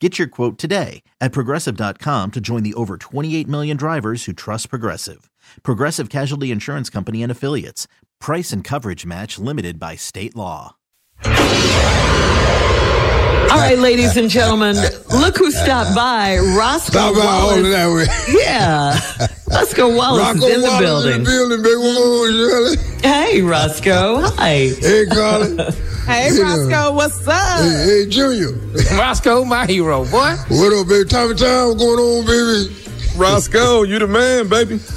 Get your quote today at progressive.com to join the over 28 million drivers who trust Progressive. Progressive Casualty Insurance Company and Affiliates. Price and coverage match limited by state law. All right, ladies and gentlemen, look who stopped by. Roscoe Stop by all of Wallace. that way. Yeah. Roscoe Wallace Rocco is in the Wallace building. in the building, baby. What's going? Hey, Roscoe. Hi. Hey, Carla. Hey, Hey, Roscoe, what's up? hey, hey, Junior. Roscoe, my hero, boy. What up, baby? Time of time, what's going on, baby? Roscoe, you the man, baby.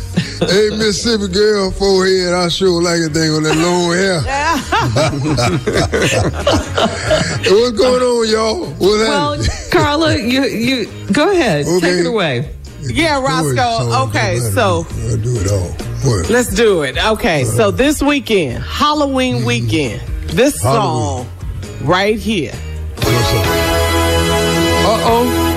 Hey, Mississippi girl, forehead. I sure like a thing on that long hair. Hey, what's going on, y'all? What's Well, happening? Carla, you you go ahead. Take it away. Yeah, Do it, Roscoe. so Okay, I so I do it all. What? let's do it. Okay, so this weekend, Halloween mm-hmm. weekend, this song right here. Uh oh. Oh,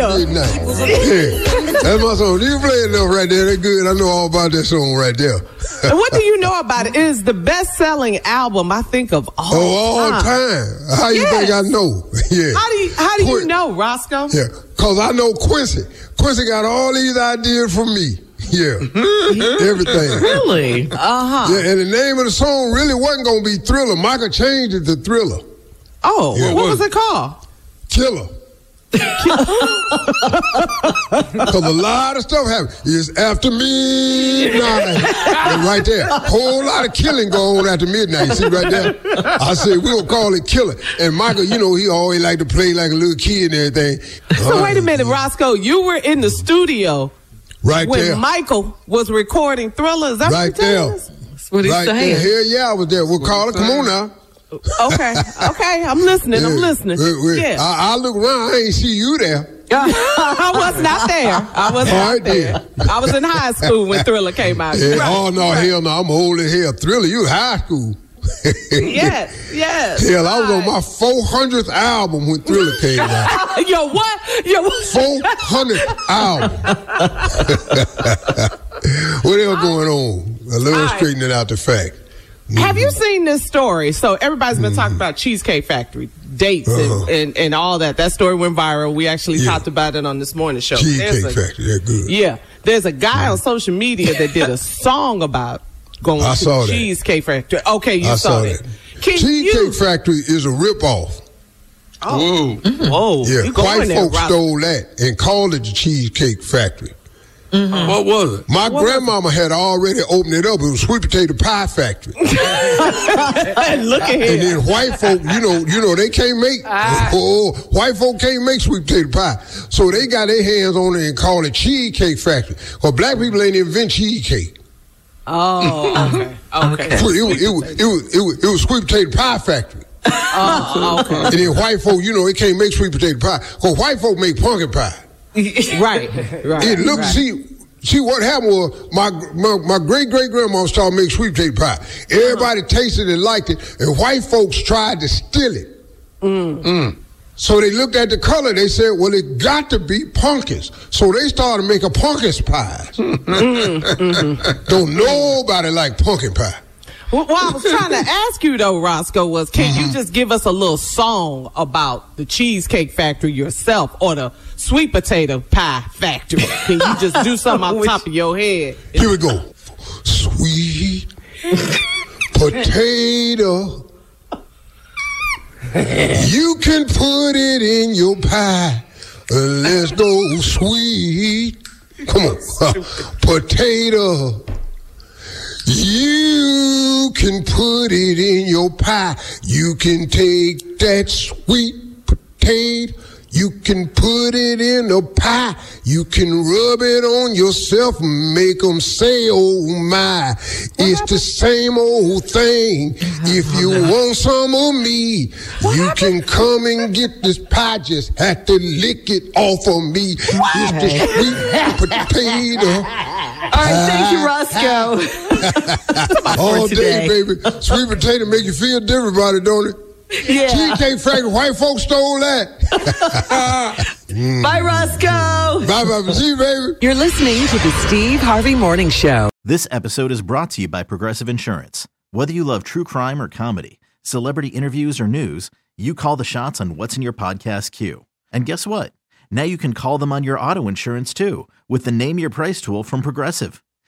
Yeah. Yeah. That's my song. You play enough right there. That's good. I know all about that song right there. And what do you know about it? It is the best-selling album I think of all Oh, all time. time. How you Yes. think I know? Yeah. How do you how do you know, Roscoe? Yeah, cause I know Quincy. Quincy got all these ideas from me. Yeah, everything. Really? Uh huh. Yeah, and the name of the song really wasn't gonna be Thriller. Michael changed it to Thriller. Oh, Yeah, what? was it called? Killer. Cause a lot of stuff happened. It's after midnight. And right there. Whole lot of killing going on after midnight. You see right there? I said we'll call it killer. And Michael, you know, he always liked to play like a little kid and everything. So wait a minute, Roscoe. You were in the studio Right when there. Michael was recording Thriller. Is that Right what you're telling there. us? That's what he's Right saying. there. Hell yeah, I was there. We'll call it. come on now. Okay, okay. I'm listening. I'm listening. Yeah. I, I look around, I ain't see you there. I was not there. I was oh, not right, there. then. I was in high school when Thriller came out. Yeah, Right. Oh, no, hell no. I'm old as hell. Thriller, you high school. Yes, yes. Hell, I was on my 400th album when Thriller came out. Yo, what? Yo, what? 400th album. what else going on? A little right. straightening out the fact. Have you seen this story? So everybody's been talking about Cheesecake Factory dates Mm-hmm. Uh-huh. and, and, and all that. That story went viral. We actually Yeah. talked about it on this morning show. Cheesecake a- Factory, that good. Yeah, there's a guy on social media that did a song about going I to saw that. Cheesecake Factory. Okay, you I saw, saw that. that. Can Cheesecake you? Factory is a ripoff. Oh, whoa, Yeah, you going white folks Rob. stole that and called it the Cheesecake Factory. What was it? My grandmama had already opened it up. It was sweet potato pie factory. Look at it. And then white folk, you know, you know, they can't make oh, white folk can't make sweet potato pie. So they got their hands on it and called it cheesecake factory. Cause black people ain't invent cheesecake. Oh, okay, okay. It was, it was, it was, it was, it was, it was sweet potato pie factory. Oh, okay. And then white folk, you know, they can't make sweet potato pie. Cause white folk make pumpkin pie. right, right. It looked, right. see, see what happened was my my, my great great grandma started making sweet potato pie. Everybody tasted it, liked it, and white folks tried to steal it. Mm. So they looked at the color. They said, "Well, it got to be pumpkins." So they started making pumpkins pies. Mm, Don't nobody like pumpkin pie. Well, what I was trying to ask you though, Roscoe, was can Mm-hmm. you just give us a little song about the Cheesecake Factory yourself or the sweet potato pie factory? Can you just do something off the top of your head? Here we go. Sweet potato you can put it in your pie. Uh, let's go sweet. Come on. potato. You can put it in your pie. You can take that sweet potato. You can put it in a pie. You can rub it on yourself and make them say, oh my. It's the same old thing. If you want some of me, you can come and get this pie. Just have to lick it off of me. It's the sweet potato. All right, thank you, Roscoe. All day, baby. Sweet potato make you feel different about it, don't it? Yeah. Cheesecake factory, white folks stole that. Bye, Roscoe. Bye bye, see, baby. You're listening to the Steve Harvey Morning Show. This episode is brought to you by Progressive Insurance. Whether you love true crime or comedy, celebrity interviews or news, you call the shots on what's in your podcast queue. And guess what? Now you can call them on your auto insurance too with the Name Your Price tool from Progressive.